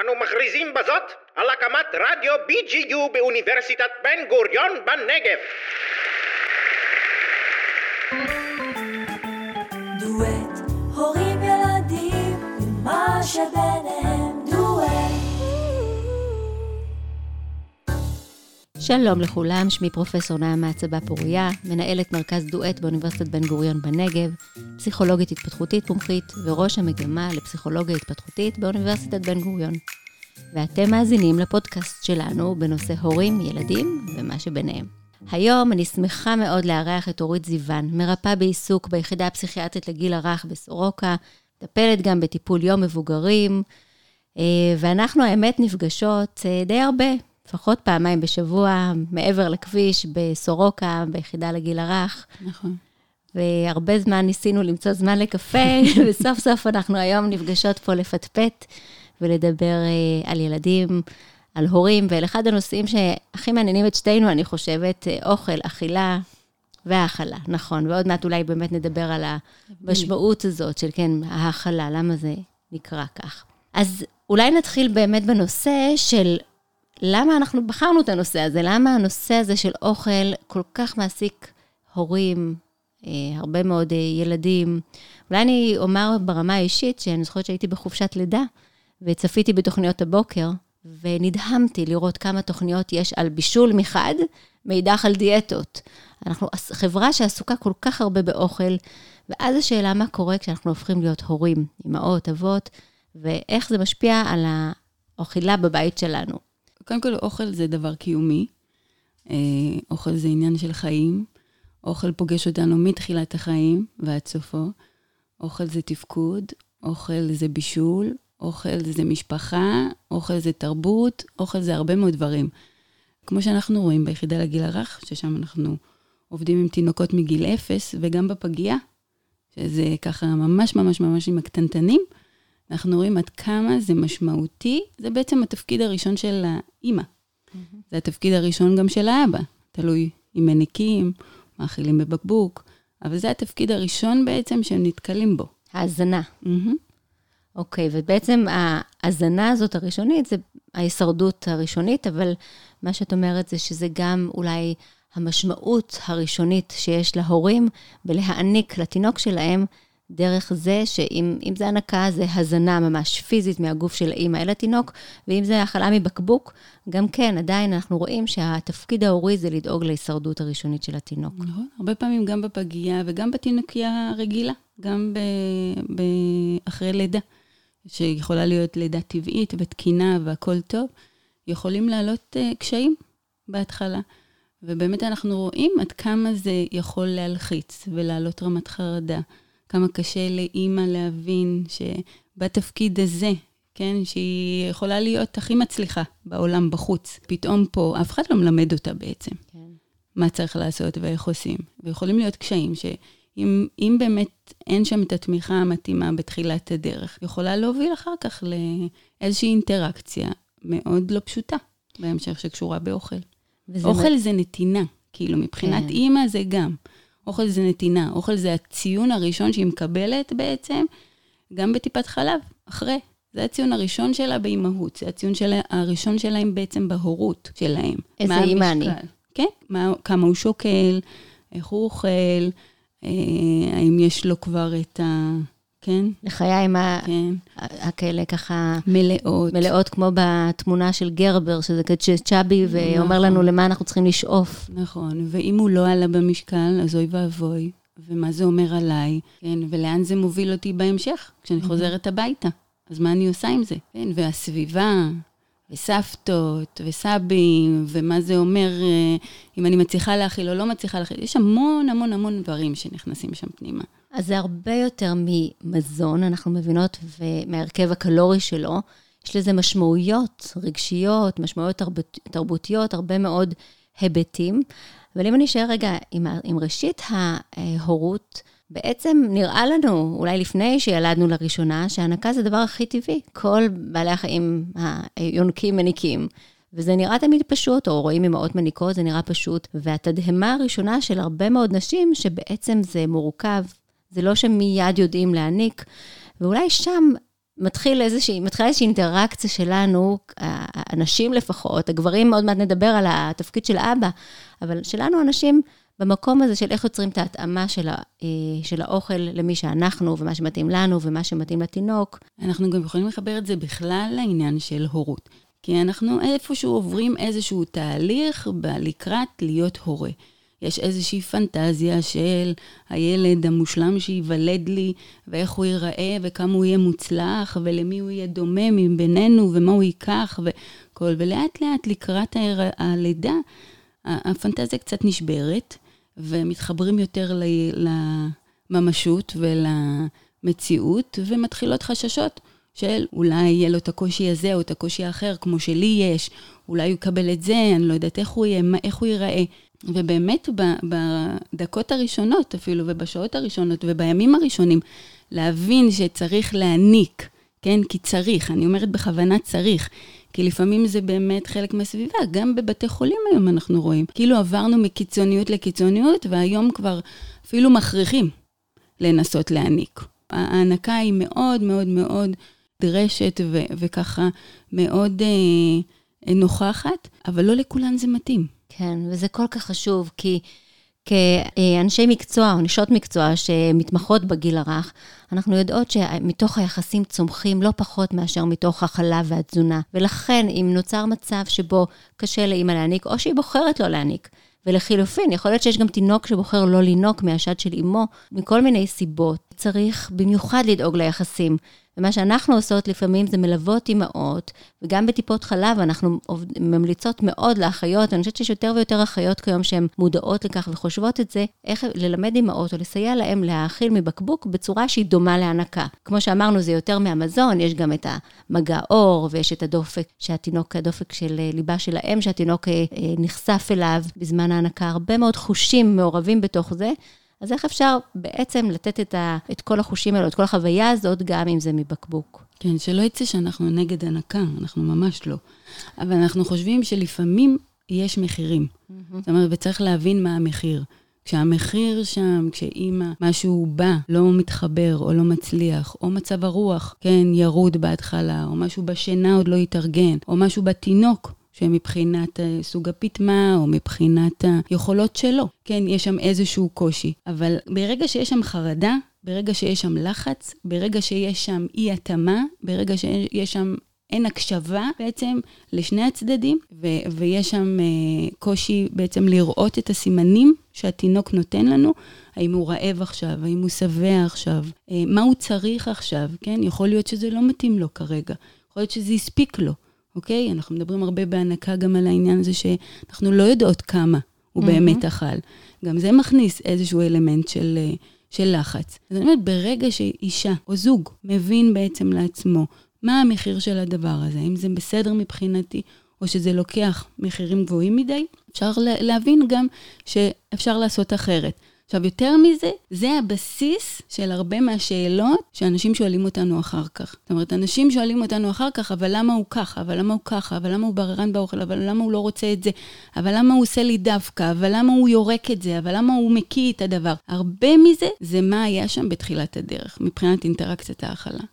אנו מכריזים בזאת על הקמת רדיו BGU באוניברסיטת בן גוריון בנגב. דואט, הורים ילדים, ומה שביניהם שלום לכולם, שמי פרופסור נעמה צבא פוריה, מנהלת מרכז דואט באוניברסיטת בן גוריון בנגב, פסיכולוגית התפתחותית מומחית וראש המגמה לפסיכולוגיה התפתחותית באוניברסיטת בן גוריון. ואתם מאזינים לפודקאסט שלנו בנושא הורים, ילדים ומה שביניהם. היום אני שמחה מאוד לארח את אורית זיוון, מרפאה בעיסוק ביחידה הפסיכיאטרית לגיל הרך בסורוקה, מטפלת גם בטיפול יום מבוגרים, אה, ואנחנו האמת נפגשות אה, די הרבה, לפחות פעמיים בשבוע, מעבר לכביש, בסורוקה, ביחידה לגיל הרך. נכון. והרבה זמן ניסינו למצוא זמן לקפה, וסוף סוף אנחנו היום נפגשות פה לפטפט ולדבר אה, על ילדים, על הורים, ועל אחד הנושאים שהכי מעניינים את שתינו, אני חושבת, אה, אוכל, אכילה והאכלה, נכון. ועוד מעט אולי באמת נדבר על המשמעות הזאת של, כן, ההאכלה, למה זה נקרא כך. אז אולי נתחיל באמת בנושא של למה אנחנו בחרנו את הנושא הזה, למה הנושא הזה של אוכל כל כך מעסיק הורים, אה, הרבה מאוד אה, ילדים. אולי אני אומר ברמה האישית, שאני זוכרת שהייתי בחופשת לידה, וצפיתי בתוכניות הבוקר, ונדהמתי לראות כמה תוכניות יש על בישול מחד, מאידך על דיאטות. אנחנו חברה שעסוקה כל כך הרבה באוכל, ואז השאלה מה קורה כשאנחנו הופכים להיות הורים, אמהות, אבות, ואיך זה משפיע על האכילה בבית שלנו. קודם כל, אוכל זה דבר קיומי. אה, אוכל זה עניין של חיים. אוכל פוגש אותנו מתחילת החיים ועד סופו. אוכל זה תפקוד, אוכל זה בישול, אוכל זה משפחה, אוכל זה תרבות, אוכל זה הרבה מאוד דברים. כמו שאנחנו רואים ביחידה לגיל הרך, ששם אנחנו עובדים עם תינוקות מגיל אפס, וגם בפגייה, שזה ככה ממש ממש ממש עם הקטנטנים, אנחנו רואים עד כמה זה משמעותי. זה בעצם התפקיד הראשון של האימא. Mm-hmm. זה התפקיד הראשון גם של האבא, תלוי אם מניקים, מאכילים בבקבוק, אבל זה התפקיד הראשון בעצם שהם נתקלים בו. ההזנה. Mm-hmm. אוקיי, ובעצם ההזנה הזאת הראשונית, זה ההישרדות הראשונית, אבל מה שאת אומרת זה שזה גם אולי המשמעות הראשונית שיש להורים בלהעניק לתינוק שלהם דרך זה שאם זה הנקה, זה הזנה ממש פיזית מהגוף של האימא אל התינוק, ואם זה האכלה מבקבוק, גם כן, עדיין אנחנו רואים שהתפקיד ההורי זה לדאוג להישרדות הראשונית של התינוק. נכון, הרבה פעמים גם בפגייה וגם בתינוקיה הרגילה, גם ב, ב, אחרי לידה, שיכולה להיות לידה טבעית ותקינה והכול טוב, יכולים לעלות uh, קשיים בהתחלה. ובאמת אנחנו רואים עד כמה זה יכול להלחיץ ולהעלות רמת חרדה. כמה קשה לאימא להבין שבתפקיד הזה, כן, שהיא יכולה להיות הכי מצליחה בעולם בחוץ, פתאום פה, אף אחד לא מלמד אותה בעצם. כן. מה צריך לעשות ואיך עושים. ויכולים להיות קשיים שאם באמת אין שם את התמיכה המתאימה בתחילת הדרך, יכולה להוביל אחר כך לאיזושהי אינטראקציה מאוד לא פשוטה בהמשך שקשורה באוכל. אוכל מה... זה נתינה, כאילו מבחינת כן. אימא זה גם. אוכל זה נתינה, אוכל זה הציון הראשון שהיא מקבלת בעצם, גם בטיפת חלב, אחרי. זה הציון הראשון שלה באימהות, זה הציון שלה, הראשון שלהם בעצם בהורות שלהם. איזה אימא אני. כן, מה, כמה הוא שוקל, איך הוא אוכל, אה, האם יש לו כבר את ה... כן. לחיים כן. הכאלה ככה... מלאות. מלאות, כמו בתמונה של גרבר, שזה כזה צ'אבי, ואומר נכון. לנו למה אנחנו צריכים לשאוף. נכון, ואם הוא לא עלה במשקל, אז אוי ואבוי. ומה זה אומר עליי, כן, ולאן זה מוביל אותי בהמשך, כשאני חוזרת הביתה. אז מה אני עושה עם זה? כן, והסביבה, וסבתות, וסבים, ומה זה אומר אה, אם אני מצליחה להכיל או לא מצליחה להכיל. יש המון המון המון דברים שנכנסים שם פנימה. אז זה הרבה יותר ממזון, אנחנו מבינות, ומההרכב הקלורי שלו. יש לזה משמעויות רגשיות, משמעויות תרבות, תרבותיות, הרבה מאוד היבטים. אבל אם אני אשאר רגע עם, עם ראשית ההורות, בעצם נראה לנו, אולי לפני שילדנו לראשונה, שהנקה זה הדבר הכי טבעי. כל בעלי החיים היונקים מניקים. וזה נראה תמיד פשוט, או רואים אמהות מניקות, זה נראה פשוט. והתדהמה הראשונה של הרבה מאוד נשים, שבעצם זה מורכב, זה לא שמיד יודעים להעניק, ואולי שם מתחיל איזושהי, מתחילה איזושהי אינטראקציה שלנו, הנשים לפחות, הגברים, עוד מעט נדבר על התפקיד של אבא, אבל שלנו הנשים, במקום הזה של איך יוצרים את ההתאמה של, ה, אה, של האוכל למי שאנחנו, ומה שמתאים לנו, ומה שמתאים לתינוק. אנחנו גם יכולים לחבר את זה בכלל לעניין של הורות. כי אנחנו איפשהו עוברים איזשהו תהליך לקראת להיות הורה. יש איזושהי פנטזיה של הילד המושלם שייוולד לי, ואיך הוא ייראה, וכמה הוא יהיה מוצלח, ולמי הוא יהיה דומה מבינינו, ומה הוא ייקח, וכל. ולאט לאט לקראת הלידה, הפנטזיה קצת נשברת, ומתחברים יותר לממשות ולמציאות, ומתחילות חששות. של אולי יהיה לו את הקושי הזה או את הקושי האחר, כמו שלי יש, אולי הוא יקבל את זה, אני לא יודעת איך הוא יהיה, איך הוא ייראה. ובאמת בדקות הראשונות אפילו, ובשעות הראשונות, ובימים הראשונים, להבין שצריך להעניק, כן? כי צריך, אני אומרת בכוונה צריך. כי לפעמים זה באמת חלק מהסביבה, גם בבתי חולים היום אנחנו רואים. כאילו עברנו מקיצוניות לקיצוניות, והיום כבר אפילו מכריחים לנסות להעניק. ההענקה היא מאוד מאוד מאוד נדרשת וככה מאוד אה, נוכחת, אבל לא לכולן זה מתאים. כן, וזה כל כך חשוב, כי כאנשי מקצוע או נשות מקצוע שמתמחות בגיל הרך, אנחנו יודעות שמתוך היחסים צומחים לא פחות מאשר מתוך החלב והתזונה. ולכן, אם נוצר מצב שבו קשה לאימא להעניק, או שהיא בוחרת לא להעניק, ולחילופין, יכול להיות שיש גם תינוק שבוחר לא לינוק מהשד של אימו, מכל מיני סיבות. צריך במיוחד לדאוג ליחסים. ומה שאנחנו עושות לפעמים זה מלוות אימהות, וגם בטיפות חלב אנחנו ממליצות מאוד לאחיות, אני חושבת שיש יותר ויותר אחיות כיום שהן מודעות לכך וחושבות את זה, איך ללמד אימהות או לסייע להן להאכיל מבקבוק בצורה שהיא דומה להנקה. כמו שאמרנו, זה יותר מהמזון, יש גם את המגע אור, ויש את הדופק, שהתינוק, הדופק של ליבה של האם, שהתינוק אה, אה, נחשף אליו בזמן ההנקה, הרבה מאוד חושים מעורבים בתוך זה. אז איך אפשר בעצם לתת את, ה, את כל החושים האלו, את כל החוויה הזאת, גם אם זה מבקבוק? כן, שלא יצא שאנחנו נגד הנקה, אנחנו ממש לא. אבל אנחנו חושבים שלפעמים יש מחירים. Mm-hmm. זאת אומרת, וצריך להבין מה המחיר. כשהמחיר שם, כשאימא, משהו בא, לא מתחבר או לא מצליח, או מצב הרוח, כן, ירוד בהתחלה, או משהו בשינה עוד לא התארגן, או משהו בתינוק, שמבחינת אה, סוג הפטמה, או מבחינת היכולות שלו, כן, יש שם איזשהו קושי. אבל ברגע שיש שם חרדה, ברגע שיש שם לחץ, ברגע שיש שם אי-התאמה, ברגע שיש שם אין הקשבה בעצם לשני הצדדים, ו- ויש שם uh, קושי בעצם לראות את הסימנים שהתינוק נותן לנו, האם הוא רעב עכשיו, האם הוא שבע עכשיו, uh, מה הוא צריך עכשיו, כן? יכול להיות שזה לא מתאים לו כרגע, יכול להיות שזה הספיק לו. אוקיי? אנחנו מדברים הרבה בהנקה גם על העניין הזה שאנחנו לא יודעות כמה הוא mm-hmm. באמת אכל. גם זה מכניס איזשהו אלמנט של, אה, של לחץ. אז אני אומרת, ברגע שאישה או זוג מבין בעצם לעצמו מה המחיר של הדבר הזה, אם זה בסדר מבחינתי, או שזה לוקח מחירים גבוהים מדי, אפשר להבין גם שאפשר לעשות אחרת. עכשיו, יותר מזה, זה הבסיס של הרבה מהשאלות שאנשים שואלים אותנו אחר כך. זאת אומרת, אנשים שואלים אותנו אחר כך, אבל למה הוא ככה, אבל למה הוא ככה, אבל למה הוא בררן באוכל, אבל למה הוא לא רוצה את זה, אבל למה הוא עושה לי דווקא, אבל למה הוא יורק את זה, אבל למה הוא מקיא את הדבר. הרבה מזה זה מה היה שם בתחילת הדרך, מבחינת אינטראקציית ההאכלה.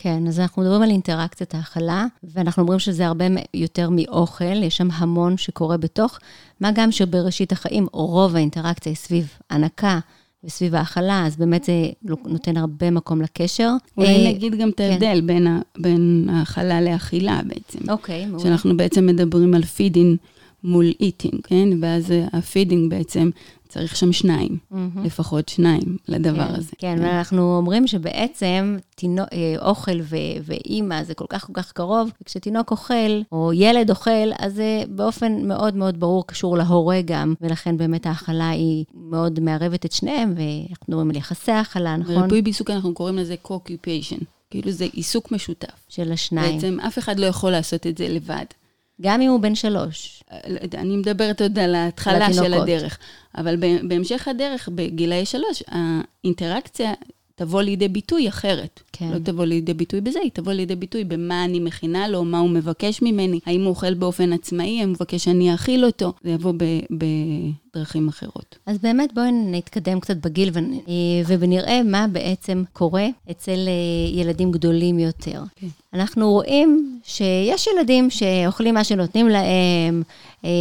כן, אז אנחנו מדברים על אינטראקציית האכלה, ואנחנו אומרים שזה הרבה יותר מאוכל, יש שם המון שקורה בתוך, מה גם שבראשית החיים רוב האינטראקציה היא סביב הנקה. וסביב האכלה, אז באמת זה נותן הרבה מקום לקשר. אולי אה, נגיד גם את כן. ההבדל כן. בין, בין האכלה לאכילה בעצם. אוקיי, מעולה. שאנחנו בעצם מדברים על feeding מול eating, כן? ואז ה feeding בעצם צריך שם שניים, mm-hmm. לפחות שניים לדבר כן, הזה. כן, כן, ואנחנו אומרים שבעצם תינו, אה, אוכל ו, ואימא זה כל כך כל כך קרוב, וכשתינוק אוכל, או ילד אוכל, אז זה באופן מאוד מאוד ברור קשור להורה גם, ולכן באמת ההאכלה היא מאוד מערבת את שניהם, ואנחנו מדברים על יחסי האכלה, נכון? בריפוי בעיסוק אנחנו קוראים לזה co-occupation. כאילו זה עיסוק משותף. של השניים. בעצם אף אחד לא יכול לעשות את זה לבד. גם אם הוא בן שלוש. אני מדברת עוד על ההתחלה של הדרך. אבל בהמשך הדרך, בגילאי שלוש, האינטראקציה תבוא לידי ביטוי אחרת. כן. לא תבוא לידי ביטוי בזה, היא תבוא לידי ביטוי במה אני מכינה לו, מה הוא מבקש ממני, האם הוא אוכל באופן עצמאי, האם הוא מבקש שאני אאכיל אותו, זה יבוא בדרכים אחרות. אז באמת בואי נתקדם קצת בגיל ונ- אה, ונראה מה בעצם קורה אצל אה, ילדים גדולים יותר. כן. אנחנו רואים שיש ילדים שאוכלים מה שנותנים להם,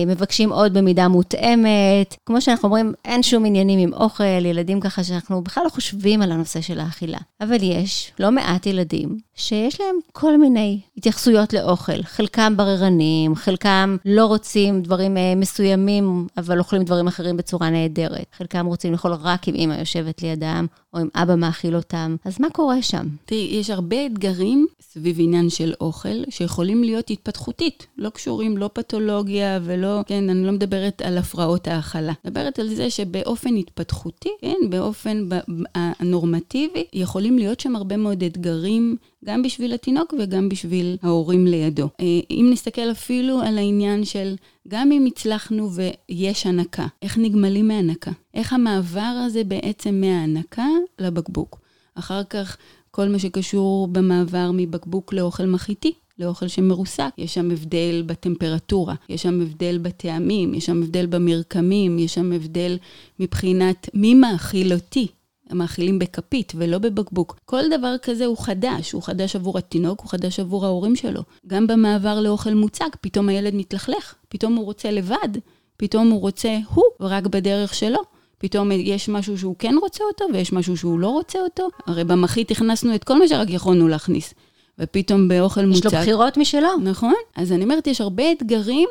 מבקשים עוד במידה מותאמת. כמו שאנחנו אומרים, אין שום עניינים עם אוכל, ילדים ככה שאנחנו בכלל לא חושבים על הנושא של האכילה. אבל יש לא מעט ילדים שיש להם כל מיני התייחסויות לאוכל. חלקם בררנים, חלקם לא רוצים דברים אה, מסוימים, אבל אוכלים דברים אחרים בצורה נהדרת. חלקם רוצים לאכול רק אם אמא יושבת לידם, או אם אבא מאכיל אותם. אז מה קורה שם? תראי, יש הרבה אתגרים סביב עניין של אוכל, שיכולים להיות התפתחותית, לא קשורים, לא פתולוגיה ולא, כן, אני לא מדברת על הפרעות האכלה. מדברת על זה שבאופן התפתחותי, כן, באופן הנורמטיבי, יכולים להיות שם הרבה מאוד אתגרים, גם בשביל התינוק וגם בשביל ההורים לידו. אה, אם נסתכל אפילו על העניין של גם אם הצלחנו ויש הנקה, איך נגמלים מהנקה? איך המעבר הזה בעצם מההנקה לבקבוק? אחר כך כל מה שקשור במעבר מבקבוק לאוכל מחיתי. לאוכל שמרוסק, יש שם הבדל בטמפרטורה, יש שם הבדל בטעמים, יש שם הבדל במרקמים, יש שם הבדל מבחינת מי מאכיל אותי. מאכילים בכפית ולא בבקבוק. כל דבר כזה הוא חדש, הוא חדש עבור התינוק, הוא חדש עבור ההורים שלו. גם במעבר לאוכל מוצק, פתאום הילד מתלכלך, פתאום הוא רוצה לבד, פתאום הוא רוצה הוא, ורק בדרך שלו. פתאום יש משהו שהוא כן רוצה אותו, ויש משהו שהוא לא רוצה אותו. הרי במחית הכנסנו את כל מה שרק יכולנו להכניס. ופתאום באוכל יש מוצק... לו בחירות משלו. נכון. אז אני אומרת, יש הרבה אתגרים,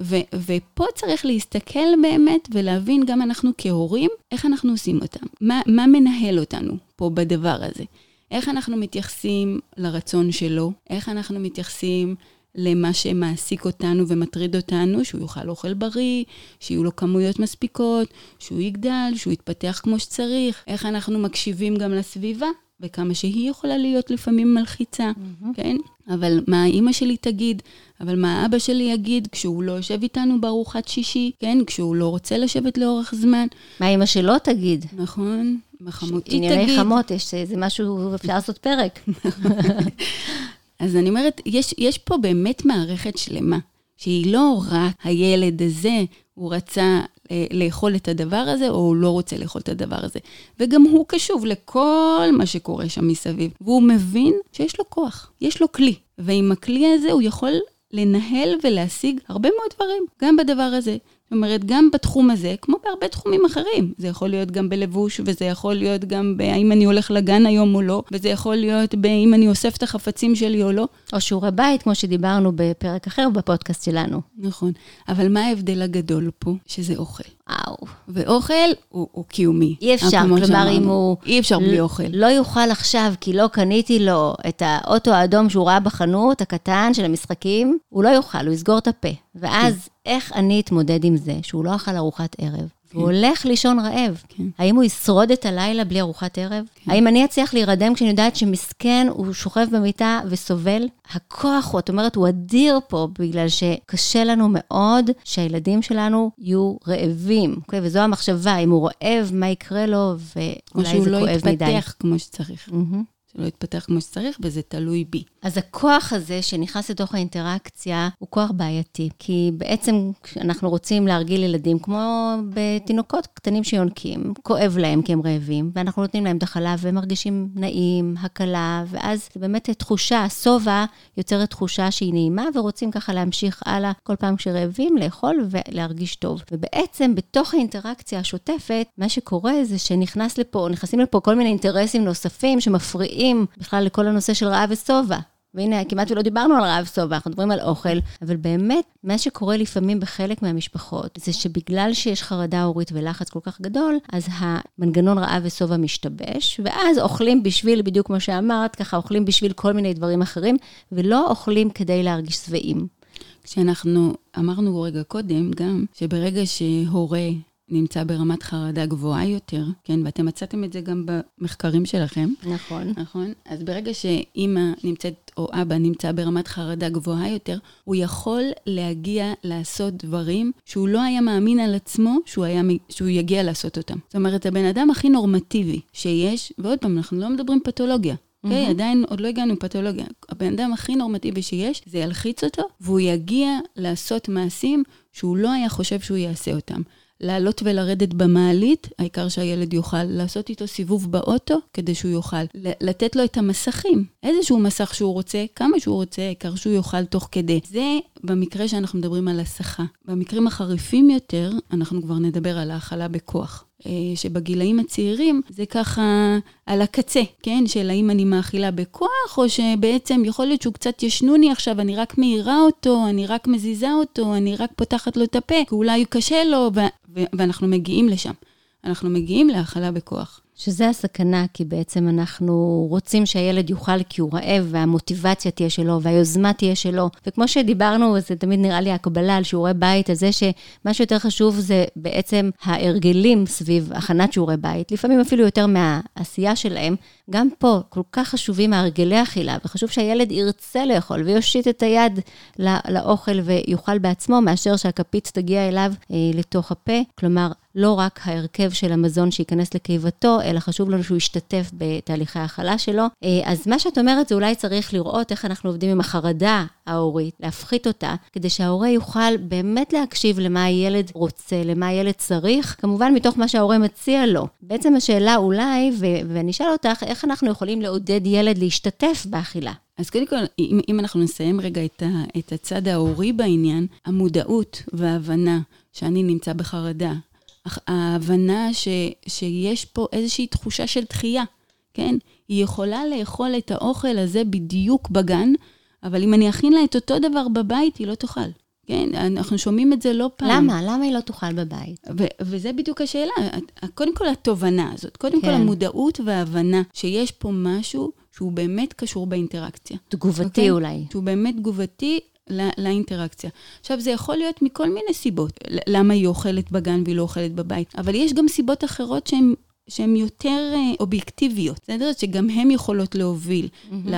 ו- ופה צריך להסתכל באמת ולהבין גם אנחנו כהורים, איך אנחנו עושים אותם. מה, מה מנהל אותנו פה בדבר הזה. איך אנחנו מתייחסים לרצון שלו, איך אנחנו מתייחסים למה שמעסיק אותנו ומטריד אותנו, שהוא יאכל אוכל בריא, שיהיו לו כמויות מספיקות, שהוא יגדל, שהוא יתפתח כמו שצריך, איך אנחנו מקשיבים גם לסביבה, וכמה שהיא יכולה להיות לפעמים מלחיצה, כן? אבל מה האימא שלי תגיד, אבל מה אבא שלי יגיד כשהוא לא יושב איתנו בארוחת שישי, כן? כשהוא לא רוצה לשבת לאורך זמן, מה אמא שלו תגיד? נכון? מה חמותי ענייני תגיד. חמות, יש איזה משהו, אפשר לעשות פרק. אז אני אומרת, יש, יש פה באמת מערכת שלמה, שהיא לא רק הילד הזה, הוא רצה אה, לאכול את הדבר הזה, או הוא לא רוצה לאכול את הדבר הזה. וגם הוא קשוב לכל מה שקורה שם מסביב. והוא מבין שיש לו כוח, יש לו כלי. ועם הכלי הזה הוא יכול לנהל ולהשיג הרבה מאוד דברים, גם בדבר הזה. זאת אומרת, גם בתחום הזה, כמו בהרבה תחומים אחרים. זה יכול להיות גם בלבוש, וזה יכול להיות גם בהאם אני הולך לגן היום או לא, וזה יכול להיות באם אני אוסף את החפצים שלי או לא. או שיעורי בית, כמו שדיברנו בפרק אחר בפודקאסט שלנו. נכון. אבל מה ההבדל הגדול פה? שזה אוכל. וואו. ואוכל הוא, הוא קיומי. אי אפשר, כלומר. אם הוא... אי אפשר בלי אוכל. לא יוכל עכשיו, כי לא קניתי לו את האוטו האדום שהוא ראה בחנות הקטן של המשחקים, הוא לא יוכל, הוא יסגור את הפה. ואז, איך אני אתמודד עם זה שהוא לא אכל ארוחת ערב? הוא הולך לישון רעב. כן. האם הוא ישרוד את הלילה בלי ארוחת ערב? האם אני אצליח להירדם כשאני יודעת שמסכן, הוא שוכב במיטה וסובל? הכוח, את אומרת, הוא אדיר פה, בגלל שקשה לנו מאוד שהילדים שלנו יהיו רעבים. אוקיי? וזו המחשבה, אם הוא רעב, מה יקרה לו, או ואולי שהוא זה לא כואב מדי. יתפתח כמו שצריך. מהמם. שלא יתפתח כמו שצריך, וזה תלוי בי. אז הכוח הזה שנכנס לתוך האינטראקציה הוא כוח בעייתי, כי בעצם אנחנו רוצים להרגיל ילדים כמו בתינוקות קטנים שיונקים, כואב להם כי הם רעבים, ואנחנו נותנים להם את החלב והם מרגישים נעים, הקלה, ואז באמת תחושה, השובע יוצרת תחושה שהיא נעימה, ורוצים ככה להמשיך הלאה כל פעם כשרעבים, לאכול ולהרגיש טוב. ובעצם בתוך האינטראקציה השוטפת, מה שקורה זה שנכנס לפה, נכנסים לפה כל מיני אינטרסים נוספים שמפריעים בכלל לכל הנושא של רעב ושובע. והנה, כמעט ולא דיברנו על רעב שובע, אנחנו מדברים על אוכל, אבל באמת, מה שקורה לפעמים בחלק מהמשפחות, זה שבגלל שיש חרדה הורית ולחץ כל כך גדול, אז המנגנון רעב ושובע משתבש, ואז אוכלים בשביל, בדיוק כמו שאמרת, ככה אוכלים בשביל כל מיני דברים אחרים, ולא אוכלים כדי להרגיש שבעים. כשאנחנו, אמרנו רגע קודם גם, שברגע שהורה נמצא ברמת חרדה גבוהה יותר, כן, ואתם מצאתם את זה גם במחקרים שלכם, נכון. נכון? אז ברגע שאימא נמצאת, או אבא נמצא ברמת חרדה גבוהה יותר, הוא יכול להגיע לעשות דברים שהוא לא היה מאמין על עצמו שהוא, היה, שהוא יגיע לעשות אותם. זאת אומרת, הבן אדם הכי נורמטיבי שיש, ועוד פעם, אנחנו לא מדברים פתולוגיה. אוקיי? Okay, עדיין עוד לא הגענו לפתולוגיה. הבן אדם הכי נורמטיבי שיש, זה ילחיץ אותו, והוא יגיע לעשות מעשים שהוא לא היה חושב שהוא יעשה אותם. לעלות ולרדת במעלית, העיקר שהילד יוכל לעשות איתו סיבוב באוטו, כדי שהוא יוכל לתת לו את המסכים, איזשהו מסך שהוא רוצה, כמה שהוא רוצה, העיקר שהוא יוכל תוך כדי. זה במקרה שאנחנו מדברים על הסחה. במקרים החריפים יותר, אנחנו כבר נדבר על האכלה בכוח. אה, שבגילאים הצעירים זה ככה על הקצה, כן? של האם אני מאכילה בכוח, או שבעצם יכול להיות שהוא קצת ישנוני עכשיו, אני רק מאירה אותו, אני רק מזיזה אותו, אני רק פותחת לו את הפה, כי אולי קשה לו, ו- ו- ואנחנו מגיעים לשם. אנחנו מגיעים להאכלה בכוח. שזה הסכנה, כי בעצם אנחנו רוצים שהילד יאכל כי הוא רעב, והמוטיבציה תהיה שלו, והיוזמה תהיה שלו. וכמו שדיברנו, זה תמיד נראה לי הקבלה על שיעורי בית, על זה שמה שיותר חשוב זה בעצם ההרגלים סביב הכנת שיעורי בית, לפעמים אפילו יותר מהעשייה שלהם. גם פה כל כך חשובים ההרגלי אכילה, וחשוב שהילד ירצה לאכול ויושיט את היד לא, לאוכל ויאכל בעצמו, מאשר שהכפית תגיע אליו אה, לתוך הפה. כלומר, לא רק ההרכב של המזון שייכנס לקיבתו, אלא חשוב לנו שהוא ישתתף בתהליכי ההכלה שלו. אה, אז מה שאת אומרת זה אולי צריך לראות איך אנחנו עובדים עם החרדה ההורית, להפחית אותה, כדי שההורה יוכל באמת להקשיב למה הילד רוצה, למה הילד צריך, כמובן מתוך מה שההורה מציע לו. בעצם השאלה אולי, ו- ואני אשאל אותך, איך אנחנו יכולים לעודד ילד להשתתף באכילה? אז קודם כל, אם, אם אנחנו נסיים רגע את, ה, את הצד ההורי בעניין, המודעות וההבנה שאני נמצא בחרדה, ההבנה ש, שיש פה איזושהי תחושה של דחייה, כן? היא יכולה לאכול את האוכל הזה בדיוק בגן, אבל אם אני אכין לה את אותו דבר בבית, היא לא תאכל. כן, אנחנו שומעים את זה לא פעם. למה? למה היא לא תאכל בבית? ו- וזה בדיוק השאלה. קודם כל התובנה הזאת, קודם כן. כל המודעות וההבנה שיש פה משהו שהוא באמת קשור באינטראקציה. תגובתי okay? אוקיי? אולי. שהוא באמת תגובתי לאינטראקציה. עכשיו, זה יכול להיות מכל מיני סיבות. למה היא אוכלת בגן והיא לא אוכלת בבית, אבל יש גם סיבות אחרות שהן... שהן יותר אה, אובייקטיביות, בסדר? שגם הן יכולות להוביל mm-hmm.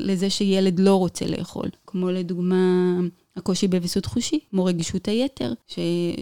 לזה שילד לא רוצה לאכול. כמו לדוגמה, הקושי בוויסות חושי, כמו רגישות היתר, ש,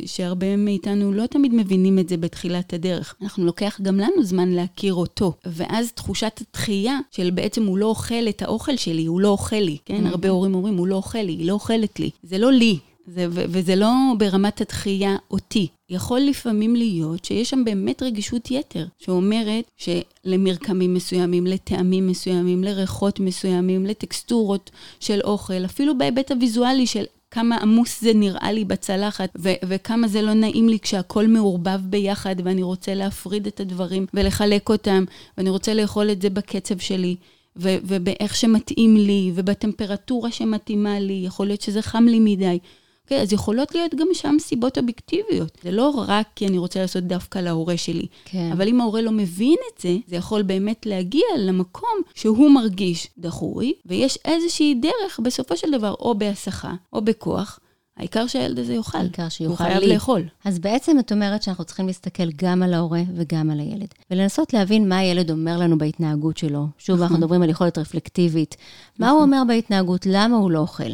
שהרבה מאיתנו לא תמיד מבינים את זה בתחילת הדרך. אנחנו לוקח גם לנו זמן להכיר אותו, ואז תחושת התחייה של בעצם הוא לא אוכל את האוכל שלי, הוא לא אוכל לי, כן? Mm-hmm. הרבה הורים אומרים, הוא לא אוכל לי, היא לא אוכלת לי. זה לא לי, זה, ו- וזה לא ברמת התחייה אותי. יכול לפעמים להיות שיש שם באמת רגישות יתר, שאומרת שלמרקמים מסוימים, לטעמים מסוימים, לריחות מסוימים, לטקסטורות של אוכל, אפילו בהיבט הוויזואלי של כמה עמוס זה נראה לי בצלחת, ו- וכמה זה לא נעים לי כשהכול מעורבב ביחד, ואני רוצה להפריד את הדברים ולחלק אותם, ואני רוצה לאכול את זה בקצב שלי. ו- ובאיך שמתאים לי, ובטמפרטורה שמתאימה לי, יכול להיות שזה חם לי מדי. אוקיי, אז יכולות להיות גם שם סיבות אובייקטיביות. זה לא רק כי אני רוצה לעשות דווקא להורה שלי. כן. אבל אם ההורה לא מבין את זה, זה יכול באמת להגיע למקום שהוא מרגיש דחוי, ויש איזושהי דרך בסופו של דבר, או בהסחה, או בכוח, העיקר שהילד הזה יאכל. העיקר שיאכל לי. הוא חייב לאכול. אז בעצם את אומרת שאנחנו צריכים להסתכל גם על ההורה וגם על הילד, ולנסות להבין מה הילד אומר לנו בהתנהגות שלו. שוב, אנחנו נכון. מדברים על יכולת רפלקטיבית. מה הוא נכון. אומר בהתנהגות? למה הוא לא אוכל?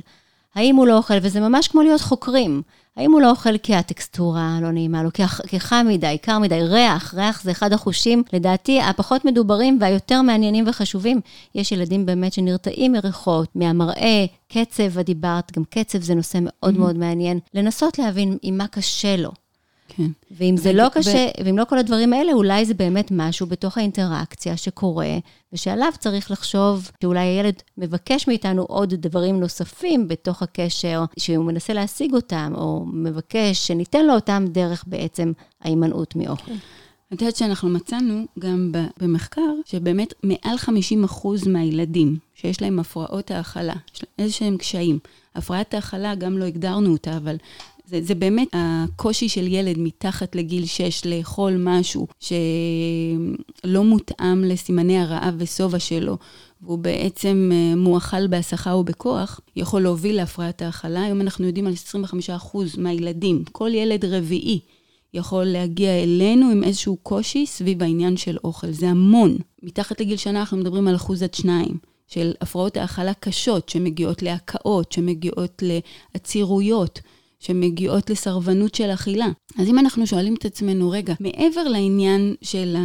האם הוא לא אוכל, וזה ממש כמו להיות חוקרים. האם הוא לא אוכל כי הטקסטורה לא נעימה לו, כי חם מדי, קר מדי, ריח, ריח זה אחד החושים, לדעתי, הפחות מדוברים והיותר מעניינים וחשובים. יש ילדים באמת שנרתעים מריחות, מהמראה, קצב, את דיברת, גם קצב זה נושא מאוד mm-hmm. מאוד מעניין. לנסות להבין עם מה קשה לו. כן. ואם זה לא קשה, ו... ואם לא כל הדברים האלה, אולי זה באמת משהו בתוך האינטראקציה שקורה, ושעליו צריך לחשוב שאולי הילד מבקש מאיתנו עוד דברים נוספים בתוך הקשר, שהוא מנסה להשיג אותם, או מבקש שניתן לו אותם דרך בעצם ההימנעות מאוכל. את יודעת שאנחנו מצאנו גם במחקר, שבאמת מעל 50% מהילדים שיש להם הפרעות האכלה, יש להם איזה שהם קשיים. הפרעת האכלה, גם לא הגדרנו אותה, אבל זה, זה באמת הקושי של ילד מתחת לגיל 6 לאכול משהו שלא מותאם לסימני הרעב ושובע שלו, והוא בעצם אה, מואכל בהסחה או בכוח, יכול להוביל להפרעת ההאכלה. היום אנחנו יודעים על 25% מהילדים, כל ילד רביעי יכול להגיע אלינו עם איזשהו קושי סביב העניין של אוכל. זה המון. מתחת לגיל שנה אנחנו מדברים על אחוז עד שניים. של הפרעות האכלה קשות, שמגיעות להקאות, שמגיעות לעצירויות, שמגיעות לסרבנות של אכילה. אז אם אנחנו שואלים את עצמנו, רגע, מעבר לעניין של ה...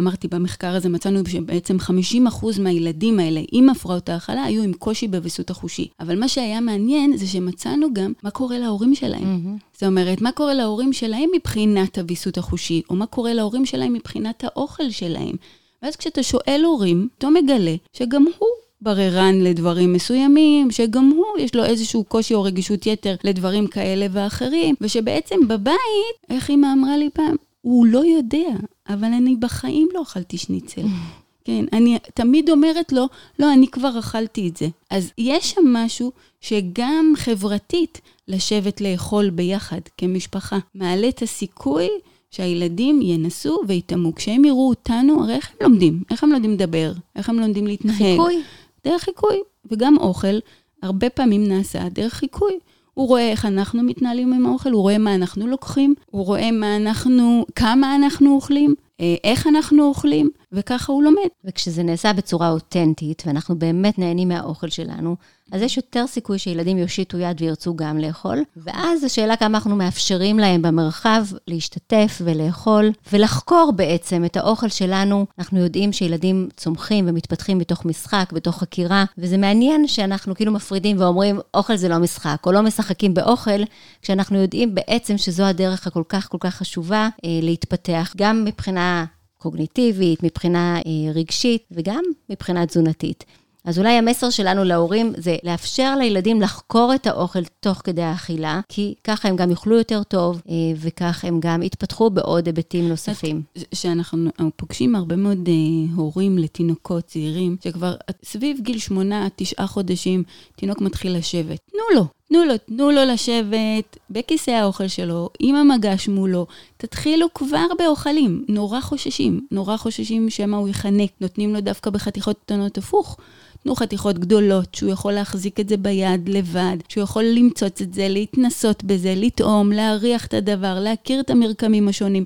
אמרתי, במחקר הזה מצאנו שבעצם 50% מהילדים האלה עם הפרעות האכלה היו עם קושי בוויסות החושי. אבל מה שהיה מעניין זה שמצאנו גם מה קורה להורים שלהם. Mm-hmm. זאת אומרת, מה קורה להורים שלהם מבחינת הוויסות החושי, או מה קורה להורים שלהם מבחינת האוכל שלהם. ואז כשאתה שואל הורים, אתה מגלה שגם הוא בררן לדברים מסוימים, שגם הוא יש לו איזשהו קושי או רגישות יתר לדברים כאלה ואחרים, ושבעצם בבית, איך אמא אמרה לי פעם, הוא לא יודע, אבל אני בחיים לא אכלתי שניצל. כן, אני תמיד אומרת לו, לא, אני כבר אכלתי את זה. אז יש שם משהו שגם חברתית, לשבת לאכול ביחד כמשפחה, מעלה את הסיכוי שהילדים ינסו ויטמעו. כשהם יראו אותנו, הרי איך הם לומדים? איך הם לומדים לדבר? איך הם לומדים להתנהג? חיקוי. דרך חיקוי. וגם אוכל, הרבה פעמים נעשה דרך חיקוי. הוא רואה איך אנחנו מתנהלים עם האוכל, הוא רואה מה אנחנו לוקחים, הוא רואה מה אנחנו, כמה אנחנו אוכלים, אה, איך אנחנו אוכלים, וככה הוא לומד. וכשזה נעשה בצורה אותנטית, ואנחנו באמת נהנים מהאוכל שלנו, אז יש יותר סיכוי שילדים יושיטו יד וירצו גם לאכול. ואז השאלה כמה אנחנו מאפשרים להם במרחב להשתתף ולאכול, ולחקור בעצם את האוכל שלנו. אנחנו יודעים שילדים צומחים ומתפתחים בתוך משחק, בתוך חקירה, וזה מעניין שאנחנו כאילו מפרידים ואומרים, אוכל זה לא משחק, או לא משחקים באוכל, כשאנחנו יודעים בעצם שזו הדרך הכל כך כל כך חשובה אה, להתפתח, גם מבחינה... קוגניטיבית, מבחינה אה, רגשית וגם מבחינה תזונתית. אז אולי המסר שלנו להורים זה לאפשר לילדים לחקור את האוכל תוך כדי האכילה, כי ככה הם גם יאכלו יותר טוב, אה, וכך הם גם יתפתחו בעוד היבטים נוספים. שאנחנו פוגשים הרבה מאוד אה, הורים לתינוקות צעירים, שכבר סביב גיל שמונה עד תשעה חודשים, תינוק מתחיל לשבת. תנו לו, תנו לו, תנו לו לשבת בכיסא האוכל שלו, עם המגש מולו, תתחילו כבר באוכלים. נורא חוששים, נורא חוששים שמא הוא ייחנק. נותנים לו דווקא בחתיכות קטנות הפוך. תנו חתיכות גדולות, שהוא יכול להחזיק את זה ביד לבד, שהוא יכול למצוץ את זה, להתנסות בזה, לטעום, להריח את הדבר, להכיר את המרקמים השונים,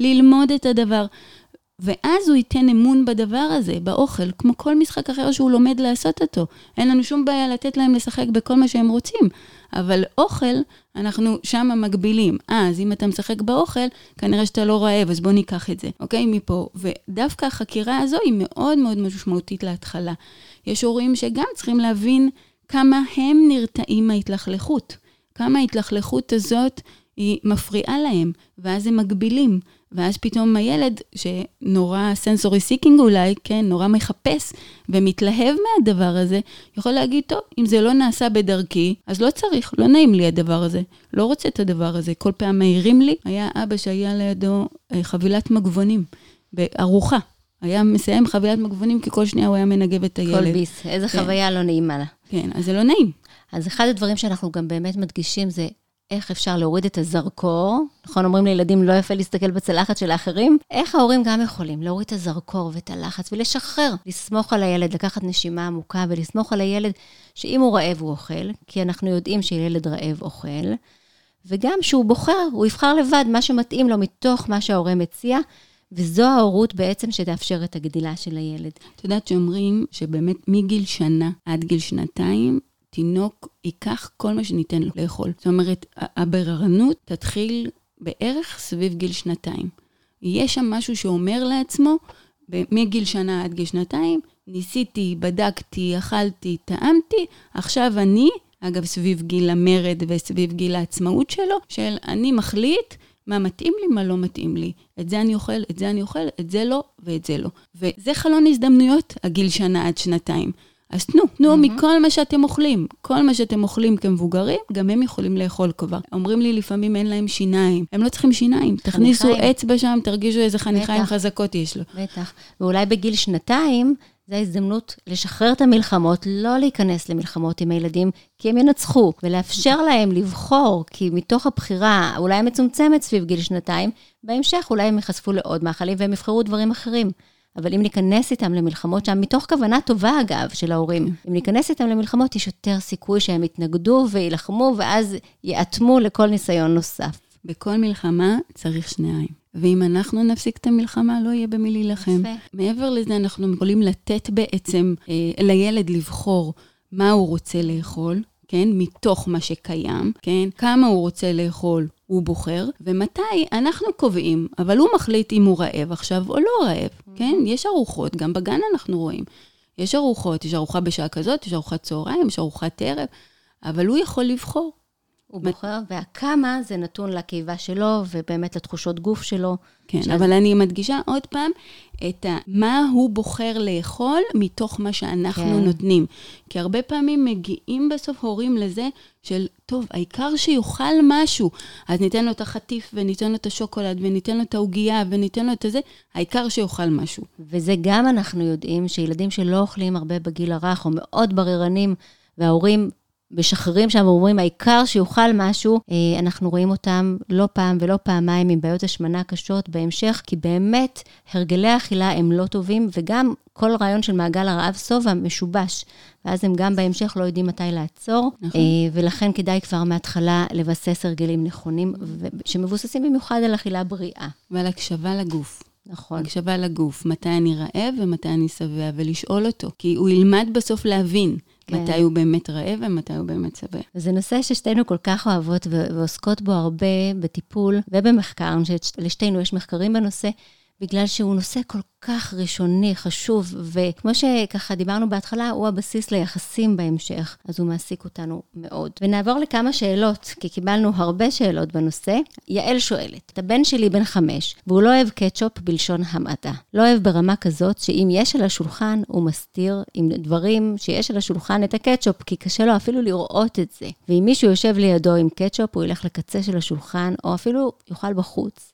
ללמוד את הדבר. ואז הוא ייתן אמון בדבר הזה, באוכל, כמו כל משחק אחר שהוא לומד לעשות אותו. אין לנו שום בעיה לתת להם לשחק בכל מה שהם רוצים, אבל אוכל, אנחנו שם מגבילים. אה, אז אם אתה משחק באוכל, כנראה שאתה לא רעב, אז בוא ניקח את זה, אוקיי? מפה. ודווקא החקירה הזו היא מאוד מאוד משמעותית להתחלה. יש הורים שגם צריכים להבין כמה הם נרתעים מההתלכלכות, כמה ההתלכלכות הזאת היא מפריעה להם, ואז הם מגבילים. ואז פתאום הילד, שנורא sensory seeking אולי, כן, נורא מחפש ומתלהב מהדבר הזה, יכול להגיד, טוב, אם זה לא נעשה בדרכי, אז לא צריך, לא נעים לי הדבר הזה. לא רוצה את הדבר הזה. כל פעם מעירים לי, היה אבא שהיה לידו אה, חבילת מגבונים, בארוחה. היה מסיים חבילת מגבונים, כי כל שנייה הוא היה מנגב את הילד. כל ביס, איזה כן. חוויה לא נעימה לה. כן, אז זה לא נעים. אז אחד הדברים שאנחנו גם באמת מדגישים זה איך אפשר להוריד את הזרקור, נכון, אומרים לילדים לא יפה להסתכל בצלחת של האחרים, איך ההורים גם יכולים להוריד את הזרקור ואת הלחץ ולשחרר, לסמוך על הילד, לקחת נשימה עמוקה ולסמוך על הילד שאם הוא רעב הוא אוכל, כי אנחנו יודעים שילד רעב אוכל, וגם שהוא בוחר, הוא יבחר לבד מה שמתאים לו מתוך מה שההורה מציע, וזו ההורות בעצם שתאפשר את הגדילה של הילד. את יודעת שאומרים שבאמת מגיל שנה עד גיל שנתיים, תינוק ייקח כל מה שניתן לו לאכול. זאת אומרת, הבררנות תתחיל בערך סביב גיל שנתיים. יש שם משהו שאומר לעצמו, מגיל שנה עד גיל שנתיים, ניסיתי, בדקתי, אכלתי, טעמתי, עכשיו אני, אגב, סביב גיל המרד וסביב גיל העצמאות שלו, של אני מחליט מה מתאים לי, מה לא מתאים לי. את זה אני אוכל, את זה אני אוכל, את זה לא ואת זה לא. וזה חלון הזדמנויות, הגיל שנה עד שנתיים. אז תנו, תנו mm-hmm. מכל מה שאתם אוכלים. כל מה שאתם אוכלים כמבוגרים, גם הם יכולים לאכול כבר. אומרים לי, לפעמים אין להם שיניים. הם לא צריכים שיניים. תכניסו אצבע שם, תרגישו איזה חניכיים חזקות יש לו. בטח. ואולי בגיל שנתיים, זו ההזדמנות לשחרר את המלחמות, לא להיכנס למלחמות עם הילדים, כי הם ינצחו, ולאפשר להם לבחור, כי מתוך הבחירה, אולי המצומצמת סביב גיל שנתיים, בהמשך אולי הם ייחשפו לעוד מאכלים והם יבחרו דברים אחרים. אבל אם ניכנס איתם למלחמות שם, מתוך כוונה טובה אגב של ההורים, אם ניכנס איתם למלחמות, יש יותר סיכוי שהם יתנגדו ויילחמו, ואז יאטמו לכל ניסיון נוסף. בכל מלחמה צריך שניים. ואם אנחנו נפסיק את המלחמה, לא יהיה במי להילחם. מעבר לזה, אנחנו יכולים לתת בעצם אה, לילד לבחור מה הוא רוצה לאכול, כן? מתוך מה שקיים, כן? כמה הוא רוצה לאכול, הוא בוחר, ומתי אנחנו קובעים, אבל הוא מחליט אם הוא רעב עכשיו או לא רעב, כן? יש ארוחות, גם בגן אנחנו רואים. יש ארוחות, יש ארוחה בשעה כזאת, יש ארוחת צהריים, יש ארוחת ערב, אבל הוא יכול לבחור. הוא בוחר, והכמה זה נתון לקיבה שלו, ובאמת לתחושות גוף שלו. כן, שאז- אבל אני מדגישה עוד פעם את ה, מה הוא בוחר לאכול מתוך מה שאנחנו כן. נותנים. כי הרבה פעמים מגיעים בסוף הורים לזה של, טוב, העיקר שיאכל משהו. אז ניתן לו את החטיף, וניתן לו את השוקולד, וניתן לו את העוגייה, וניתן לו את הזה, העיקר שיאכל משהו. וזה גם אנחנו יודעים שילדים שלא אוכלים הרבה בגיל הרך, או מאוד בררנים, וההורים משחררים שם ואומרים, העיקר שיאכל משהו, אה, אנחנו רואים אותם לא פעם ולא פעמיים עם בעיות השמנה קשות בהמשך, כי באמת הרגלי האכילה הם לא טובים, וגם כל רעיון של מעגל הרעב שובע משובש, ואז הם גם בהמשך לא יודעים מתי לעצור, נכון. אה, ולכן כדאי כבר מההתחלה לבסס הרגלים נכונים, שמבוססים במיוחד על אכילה בריאה. ועל הקשבה לגוף. נכון. הקשבה לגוף, מתי אני רעב ומתי אני שבע, ולשאול אותו. כי הוא ילמד בסוף להבין כן. מתי הוא באמת רעב ומתי הוא באמת שבע. וזה נושא ששתינו כל כך אוהבות ועוסקות בו הרבה בטיפול ובמחקר, אני חושבת שלשתינו יש מחקרים בנושא, בגלל שהוא נושא כל כך ראשוני, חשוב, וכמו שככה דיברנו בהתחלה, הוא הבסיס ליחסים בהמשך, אז הוא מעסיק אותנו מאוד. ונעבור לכמה שאלות, כי קיבלנו הרבה שאלות בנושא. יעל שואלת, את הבן שלי בן חמש, והוא לא אוהב קטשופ בלשון המעטה. לא אוהב ברמה כזאת שאם יש על השולחן, הוא מסתיר עם דברים שיש על השולחן את הקטשופ, כי קשה לו אפילו לראות את זה. ואם מישהו יושב לידו עם קטשופ, הוא ילך לקצה של השולחן, או אפילו יאכל בחוץ.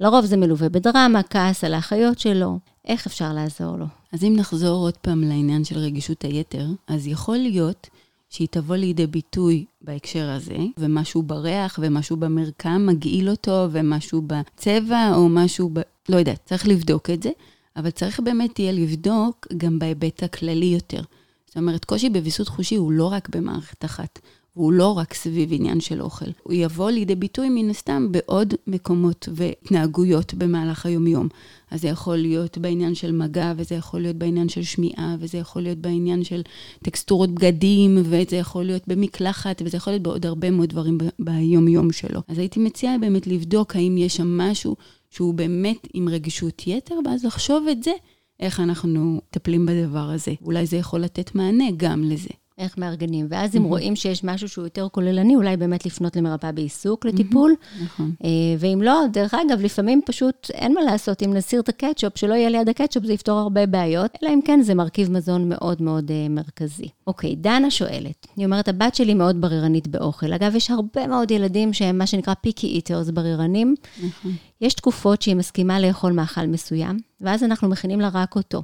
לרוב זה מלווה בדרמה, כעס על האחיות שלו. איך אפשר לעזור לו? אז אם נחזור עוד פעם לעניין של רגישות היתר, אז יכול להיות שהיא תבוא לידי ביטוי בהקשר הזה, ומשהו בריח ומשהו במרקם מגעיל אותו, ומשהו בצבע או משהו ב... לא יודעת, צריך לבדוק את זה, אבל צריך באמת יהיה לבדוק גם בהיבט הכללי יותר. זאת אומרת, קושי בוויסות חושי הוא לא רק במערכת אחת, הוא לא רק סביב עניין של אוכל. הוא יבוא לידי ביטוי מן הסתם בעוד מקומות והתנהגויות במהלך היומיום. אז זה יכול להיות בעניין של מגע, וזה יכול להיות בעניין של שמיעה, וזה יכול להיות בעניין של טקסטורות בגדים, וזה יכול להיות במקלחת, וזה יכול להיות בעוד הרבה מאוד דברים ב- ביום-יום שלו. אז הייתי מציעה באמת לבדוק האם יש שם משהו שהוא באמת עם רגישות יתר, ואז לחשוב את זה, איך אנחנו מטפלים בדבר הזה. אולי זה יכול לתת מענה גם לזה. איך מארגנים? ואז אם רואים שיש משהו שהוא יותר כוללני, אולי באמת לפנות למרפאה בעיסוק לטיפול. נכון. אה, ואם לא, דרך אגב, לפעמים פשוט אין מה לעשות, אם נסיר את הקטשופ, שלא יהיה ליד הקטשופ, זה יפתור הרבה בעיות, אלא אם כן זה מרכיב מזון מאוד מאוד אה, מרכזי. אוקיי, דנה שואלת, היא אומרת, הבת שלי מאוד בררנית באוכל. אגב, יש הרבה מאוד ילדים שהם מה שנקרא פיקי איטרס בררנים. נכון. יש תקופות שהיא מסכימה לאכול מאכל מסוים, ואז אנחנו מכינים לה רק אותו.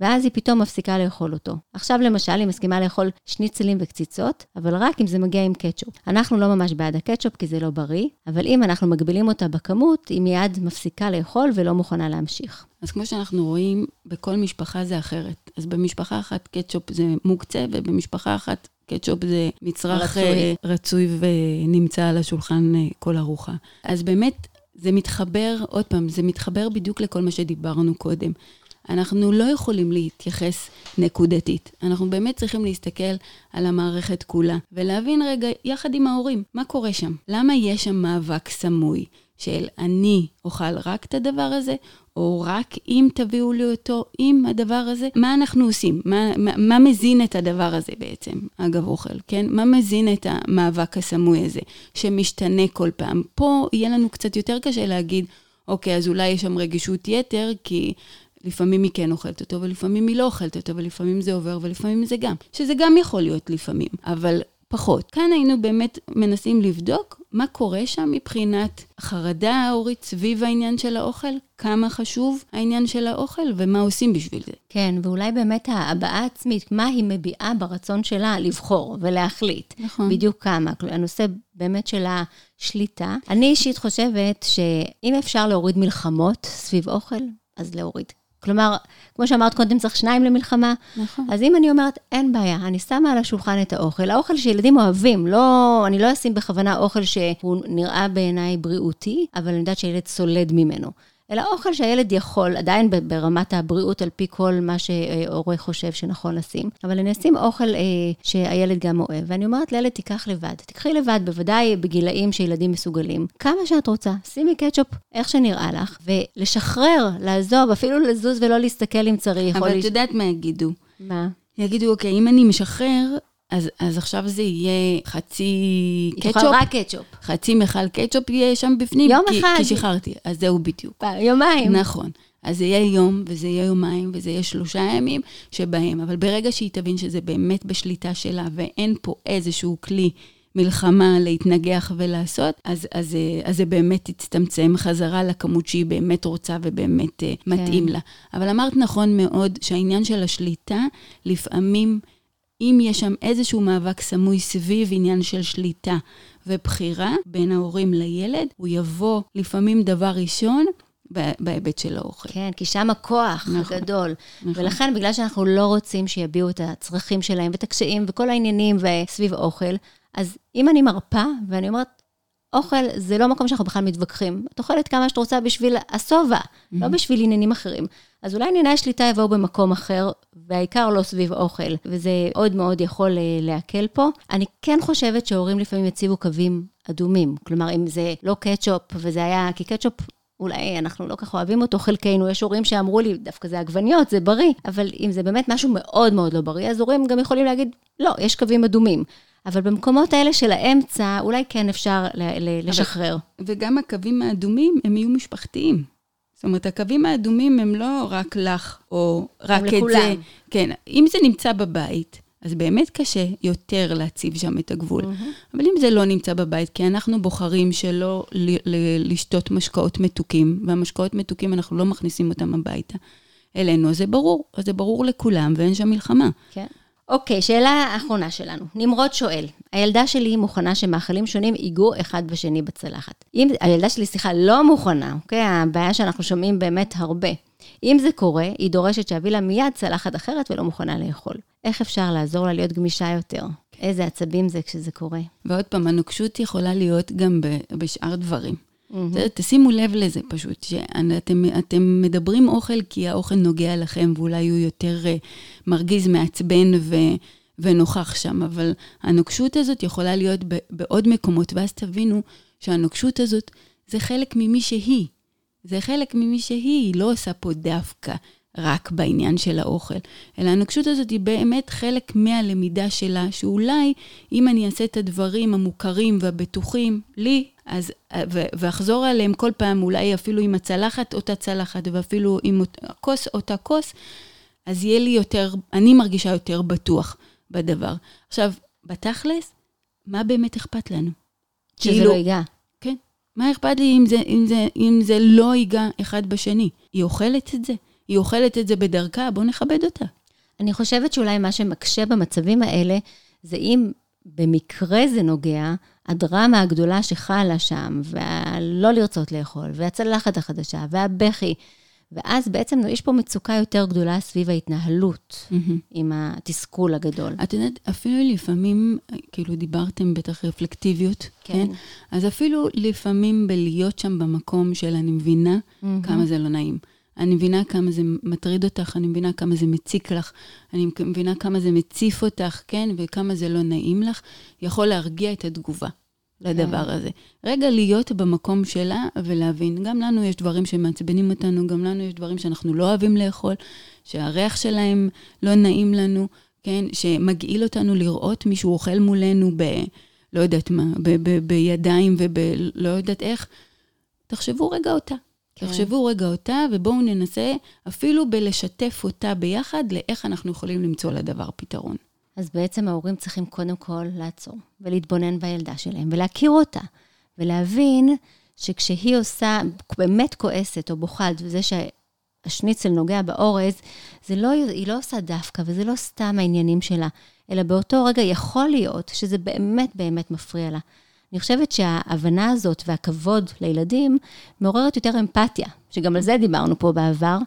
ואז היא פתאום מפסיקה לאכול אותו. עכשיו למשל, היא מסכימה לאכול שניצלים וקציצות, אבל רק אם זה מגיע עם קטשופ. אנחנו לא ממש בעד הקטשופ כי זה לא בריא, אבל אם אנחנו מגבילים אותה בכמות, היא מיד מפסיקה לאכול ולא מוכנה להמשיך. אז כמו שאנחנו רואים, בכל משפחה זה אחרת. אז במשפחה אחת קטשופ זה מוקצה, ובמשפחה אחת קטשופ זה מצרך רצוי. רצוי, רצוי ונמצא על השולחן אה, כל ארוחה. אז באמת, זה מתחבר, עוד פעם, זה מתחבר בדיוק לכל מה שדיברנו קודם. אנחנו לא יכולים להתייחס נקודתית. אנחנו באמת צריכים להסתכל על המערכת כולה, ולהבין רגע, יחד עם ההורים, מה קורה שם? למה יש שם מאבק סמוי של אני אוכל רק את הדבר הזה, או רק אם תביאו לי אותו עם הדבר הזה? מה אנחנו עושים? מה, מה, מה מזין את הדבר הזה בעצם, אגב אוכל, כן? מה מזין את המאבק הסמוי הזה, שמשתנה כל פעם? פה יהיה לנו קצת יותר קשה להגיד, אוקיי, אז אולי יש שם רגישות יתר, כי לפעמים היא כן אוכלת אותו, ולפעמים היא לא אוכלת אותו, ולפעמים זה עובר, ולפעמים זה גם. שזה גם יכול להיות לפעמים, אבל פחות. כאן היינו באמת מנסים לבדוק מה קורה שם מבחינת החרדה ההורית סביב העניין של האוכל, כמה חשוב העניין של האוכל, ומה עושים בשביל זה. כן, ואולי באמת ההבעה העצמית, מה היא מביעה ברצון שלה לבחור ולהחליט. נכון. בדיוק כמה. הנושא באמת של השליטה. אני אישית חושבת שאם אפשר להוריד מלחמות סביב אוכל, אז להוריד. כלומר, כמו שאמרת קודם, צריך שניים למלחמה. נכון. אז אם אני אומרת, אין בעיה, אני שמה על השולחן את האוכל, האוכל שילדים אוהבים, לא, אני לא אשים בכוונה אוכל שהוא נראה בעיניי בריאותי, אבל אני יודעת שילד סולד ממנו. אלא אוכל שהילד יכול, עדיין ברמת הבריאות, על פי כל מה שהורה חושב שנכון לשים, אבל אני אשים אוכל אה, שהילד גם אוהב, ואני אומרת לילד, תיקח לבד. תקחי לבד, בוודאי בגילאים שילדים מסוגלים. כמה שאת רוצה, שימי קטשופ, איך שנראה לך, ולשחרר, לעזוב, אפילו לזוז ולא להסתכל אם צריך. אבל את יודעת מה יגידו? מה? יגידו, אוקיי, אם אני משחרר, אז, אז עכשיו זה יהיה חצי היא תאכל קטשופ, רק קטשופ. חצי מכל קטשופ יהיה שם בפנים. יום כי, אחד. כי שחררתי, אז זהו בדיוק. יומיים. נכון. אז זה יהיה יום, וזה יהיה יומיים, וזה יהיה שלושה ימים שבהם, אבל ברגע שהיא תבין שזה באמת בשליטה שלה, ואין פה איזשהו כלי מלחמה להתנגח ולעשות, אז, אז, אה, אז זה באמת תצטמצם חזרה לכמות שהיא באמת רוצה ובאמת כן. מתאים לה. אבל אמרת נכון מאוד שהעניין של השליטה, לפעמים, אם יש שם איזשהו מאבק סמוי סביב עניין של שליטה ובחירה בין ההורים לילד, הוא יבוא לפעמים דבר ראשון בהיבט של האוכל. כן, כי שם הכוח נכון, הגדול. נכון. ולכן, בגלל שאנחנו לא רוצים שיביעו את הצרכים שלהם ואת הקשיים וכל העניינים סביב אוכל, אז אם אני מרפה ואני אומרת, אוכל זה לא מקום שאנחנו בכלל מתווכחים. את אוכלת כמה שאת רוצה בשביל השובע, לא בשביל עניינים אחרים. אז אולי ענייני השליטה יבואו במקום אחר, והעיקר לא סביב אוכל, וזה עוד מאוד יכול אה, להקל פה. אני כן חושבת שהורים לפעמים יציבו קווים אדומים. כלומר, אם זה לא קטשופ, וזה היה, כי קטשופ אולי אנחנו לא כך אוהבים אותו, חלקנו, יש הורים שאמרו לי, דווקא זה עגבניות, זה בריא, אבל אם זה באמת משהו מאוד מאוד לא בריא, אז הורים גם יכולים להגיד, לא, יש קווים אדומים. אבל במקומות האלה של האמצע, אולי כן אפשר לשחרר. וגם הקווים האדומים, הם יהיו משפחתיים. זאת אומרת, הקווים האדומים הם לא רק לך, או רק את לכולם. זה. כן, אם זה נמצא בבית, אז באמת קשה יותר להציב שם את הגבול. אבל אם זה לא נמצא בבית, כי אנחנו בוחרים שלא ל- ל- לשתות משקאות מתוקים, והמשקאות מתוקים, אנחנו לא מכניסים אותם הביתה אלינו, אז זה ברור, אז זה ברור לכולם, ואין שם מלחמה. כן. אוקיי, שאלה אחרונה שלנו. נמרוד שואל, הילדה שלי מוכנה שמאכלים שונים ייגעו אחד בשני בצלחת. אם, הילדה שלי, סליחה, לא מוכנה, אוקיי? הבעיה שאנחנו שומעים באמת הרבה. אם זה קורה, היא דורשת שאביא לה מיד צלחת אחרת ולא מוכנה לאכול. איך אפשר לעזור לה להיות גמישה יותר? איזה עצבים זה כשזה קורה. ועוד פעם, הנוקשות יכולה להיות גם בשאר דברים. בסדר? תשימו לב לזה פשוט, שאתם אתם מדברים אוכל כי האוכל נוגע לכם, ואולי הוא יותר uh, מרגיז, מעצבן ו, ונוכח שם, אבל הנוקשות הזאת יכולה להיות ב, בעוד מקומות, ואז תבינו שהנוקשות הזאת זה חלק ממי שהיא. זה חלק ממי שהיא, היא לא עושה פה דווקא רק בעניין של האוכל, אלא הנוקשות הזאת היא באמת חלק מהלמידה שלה, שאולי אם אני אעשה את הדברים המוכרים והבטוחים לי, אז, ו- ואחזור עליהם כל פעם, אולי אפילו עם הצלחת אותה צלחת, ואפילו עם הכוס אותה כוס, אז יהיה לי יותר, אני מרגישה יותר בטוח בדבר. עכשיו, בתכלס, מה באמת אכפת לנו? שזה כאילו- לא ייגע. כן. מה אכפת לי אם זה, אם, זה, אם זה לא ייגע אחד בשני? היא אוכלת את זה? היא אוכלת את זה בדרכה, בואו נכבד אותה. אני חושבת שאולי מה שמקשה במצבים האלה, זה אם במקרה זה נוגע, הדרמה הגדולה שחלה שם, והלא לרצות לאכול, והצלחת החדשה, והבכי, ואז בעצם יש פה מצוקה יותר גדולה סביב ההתנהלות עם התסכול הגדול. את יודעת, אפילו לפעמים, כאילו דיברתם בטח רפלקטיביות, כן. כן? אז אפילו לפעמים בלהיות שם במקום של אני מבינה כמה זה לא נעים. אני מבינה כמה זה מטריד אותך, אני מבינה כמה זה מציק לך, אני מבינה כמה זה מציף אותך, כן? וכמה זה לא נעים לך, יכול להרגיע את התגובה לדבר הזה. רגע להיות במקום שלה ולהבין, גם לנו יש דברים שמעצבנים אותנו, גם לנו יש דברים שאנחנו לא אוהבים לאכול, שהריח שלהם לא נעים לנו, כן? שמגעיל אותנו לראות מישהו אוכל מולנו ב... לא יודעת מה, ב- ב- בידיים ובלא יודעת איך. תחשבו רגע אותה. כן. תחשבו רגע אותה, ובואו ננסה אפילו בלשתף אותה ביחד, לאיך אנחנו יכולים למצוא לדבר פתרון. אז בעצם ההורים צריכים קודם כל לעצור ולהתבונן בילדה שלהם ולהכיר אותה ולהבין שכשהיא עושה, באמת כועסת או בוכה על זה שהשניצל נוגע באורז, זה לא, היא לא עושה דווקא וזה לא סתם העניינים שלה, אלא באותו רגע יכול להיות שזה באמת באמת מפריע לה. אני חושבת שההבנה הזאת והכבוד לילדים מעוררת יותר אמפתיה, שגם על זה דיברנו פה בעבר,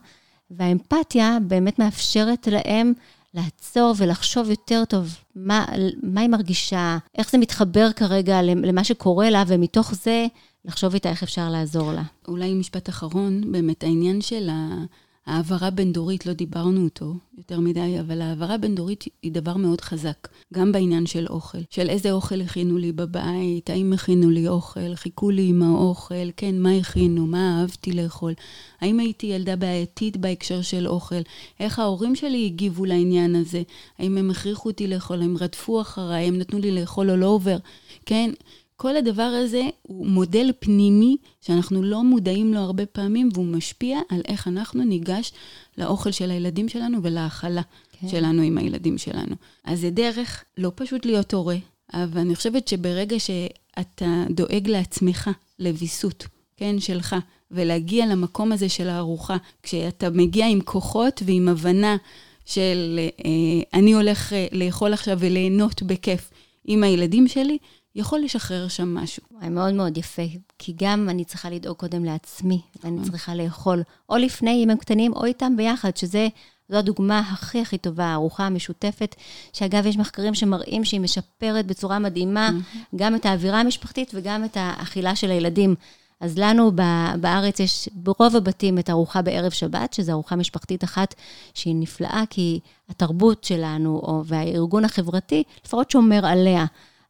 והאמפתיה באמת מאפשרת להם לעצור ולחשוב יותר טוב מה, מה היא מרגישה, איך זה מתחבר כרגע למה שקורה לה, ומתוך זה לחשוב איתה איך אפשר לעזור לה. אולי משפט אחרון, באמת העניין של ה... העברה בין-דורית, לא דיברנו אותו יותר מדי, אבל העברה בין-דורית היא דבר מאוד חזק, גם בעניין של אוכל. של איזה אוכל הכינו לי בבית, האם הכינו לי אוכל, חיכו לי עם האוכל, כן, מה הכינו, מה אהבתי לאכול, האם הייתי ילדה בעייתית בהקשר של אוכל, איך ההורים שלי הגיבו לעניין הזה, האם הם הכריחו אותי לאכול, האם רדפו אחריי, הם נתנו לי לאכול או לא עובר, כן? כל הדבר הזה הוא מודל פנימי שאנחנו לא מודעים לו הרבה פעמים, והוא משפיע על איך אנחנו ניגש לאוכל של הילדים שלנו ולהאכלה כן. שלנו עם הילדים שלנו. אז זה דרך לא פשוט להיות הורה, אבל אני חושבת שברגע שאתה דואג לעצמך, לוויסות, כן, שלך, ולהגיע למקום הזה של הארוחה, כשאתה מגיע עם כוחות ועם הבנה של אה, אני הולך אה, לאכול עכשיו וליהנות בכיף עם הילדים שלי, יכול לשחרר שם משהו. וואי, מאוד מאוד יפה, כי גם אני צריכה לדאוג קודם לעצמי, ואני נכון. צריכה לאכול או לפני, אם הם קטנים, או איתם ביחד, שזה... זו הדוגמה הכי הכי טובה, הארוחה המשותפת, שאגב, יש מחקרים שמראים שהיא משפרת בצורה מדהימה. גם את האווירה המשפחתית וגם את האכילה של הילדים. אז לנו בארץ יש ברוב הבתים את הארוחה בערב שבת, שזו ארוחה משפחתית אחת שהיא נפלאה, כי התרבות שלנו והארגון החברתי לפחות שומר עליה.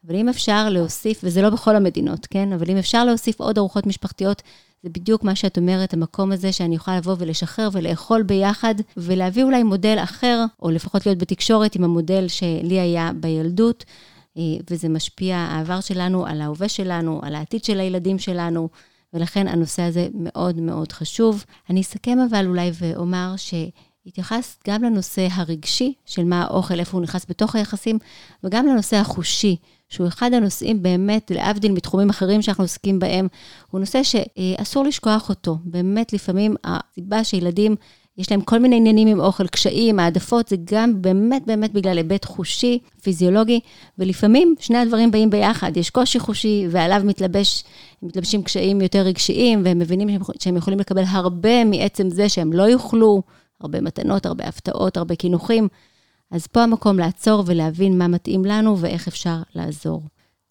אבל אם אפשר להוסיף, וזה לא בכל המדינות, כן? אבל אם אפשר להוסיף עוד ארוחות משפחתיות, זה בדיוק מה שאת אומרת, המקום הזה שאני יכולה לבוא ולשחרר ולאכול ביחד, ולהביא אולי מודל אחר, או לפחות להיות בתקשורת עם המודל שלי היה בילדות, אה, וזה משפיע, העבר שלנו על ההווה שלנו, על העתיד של הילדים שלנו, ולכן הנושא הזה מאוד מאוד חשוב. אני אסכם אבל אולי ואומר ש... התייחסת גם לנושא הרגשי של מה האוכל, איפה הוא נכנס בתוך היחסים, וגם לנושא החושי, שהוא אחד הנושאים באמת, להבדיל מתחומים אחרים שאנחנו עוסקים בהם, הוא נושא שאסור לשכוח אותו. באמת, לפעמים הסיבה שילדים, יש להם כל מיני עניינים עם אוכל, קשיים, העדפות, זה גם באמת באמת בגלל היבט חושי, פיזיולוגי, ולפעמים שני הדברים באים ביחד. יש קושי חושי, ועליו מתלבש, מתלבשים קשיים יותר רגשיים, והם מבינים שהם יכולים לקבל הרבה מעצם זה שהם לא יוכלו, הרבה מתנות, הרבה הפתעות, הרבה קינוחים. אז פה המקום לעצור ולהבין מה מתאים לנו ואיך אפשר לעזור.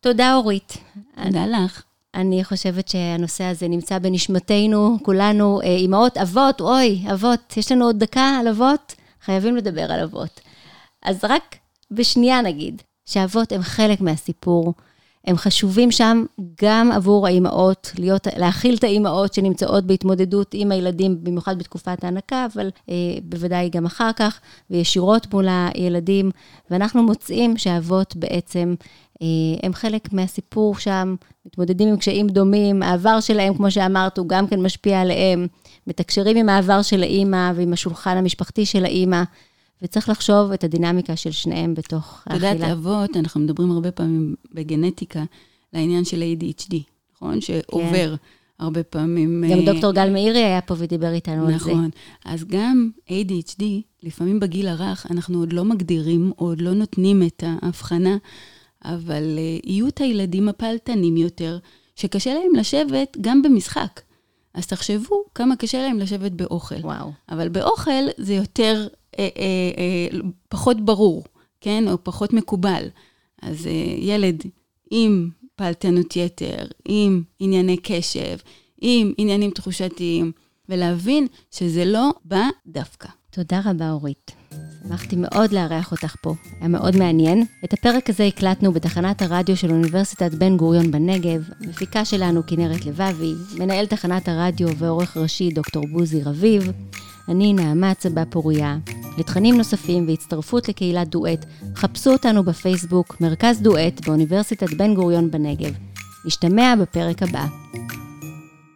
תודה, אורית. תודה אני, לך. אני חושבת שהנושא הזה נמצא בנשמתנו, כולנו אה, אימהות, אבות, אוי, אבות, יש לנו עוד דקה על אבות? חייבים לדבר על אבות. אז רק בשנייה נגיד, שאבות הם חלק מהסיפור. הם חשובים שם גם עבור האימהות, להיות, להכיל את האימהות שנמצאות בהתמודדות עם הילדים, במיוחד בתקופת ההנקה, אבל אה, בוודאי גם אחר כך, וישירות מול הילדים. ואנחנו מוצאים שאבות בעצם אה, הם חלק מהסיפור שם, מתמודדים עם קשיים דומים, העבר שלהם, כמו שאמרת, הוא גם כן משפיע עליהם, מתקשרים עם העבר של האימא ועם השולחן המשפחתי של האימא. וצריך לחשוב את הדינמיקה של שניהם בתוך האכילה. את יודעת, אבות, אנחנו מדברים הרבה פעמים בגנטיקה לעניין של ADHD, נכון? שעובר. כן. הרבה פעמים... גם אה, דוקטור גל מאירי היה פה ודיבר איתנו נכון. על זה. נכון. אז גם ADHD, לפעמים בגיל הרך, אנחנו עוד לא מגדירים, או עוד לא נותנים את ההבחנה, אבל uh, יהיו את הילדים הפעלתנים יותר, שקשה להם לשבת גם במשחק. אז תחשבו כמה קשה להם לשבת באוכל. וואו. אבל באוכל זה יותר אה, אה, אה, פחות ברור, כן? או פחות מקובל. אז אה, ילד עם פעלתנות יתר, עם ענייני קשב, עם עניינים תחושתיים, ולהבין שזה לא בא דווקא. תודה רבה, אורית. שמחתי מאוד לארח אותך פה, היה מאוד מעניין. את הפרק הזה הקלטנו בתחנת הרדיו של אוניברסיטת בן גוריון בנגב, מפיקה שלנו כנרת לבבי, מנהל תחנת הרדיו ועורך ראשי דוקטור בוזי רביב. אני נעמה צבא פוריה. לתכנים נוספים והצטרפות לקהילת דואט, חפשו אותנו בפייסבוק, מרכז דואט באוניברסיטת בן גוריון בנגב. נשתמע בפרק הבא.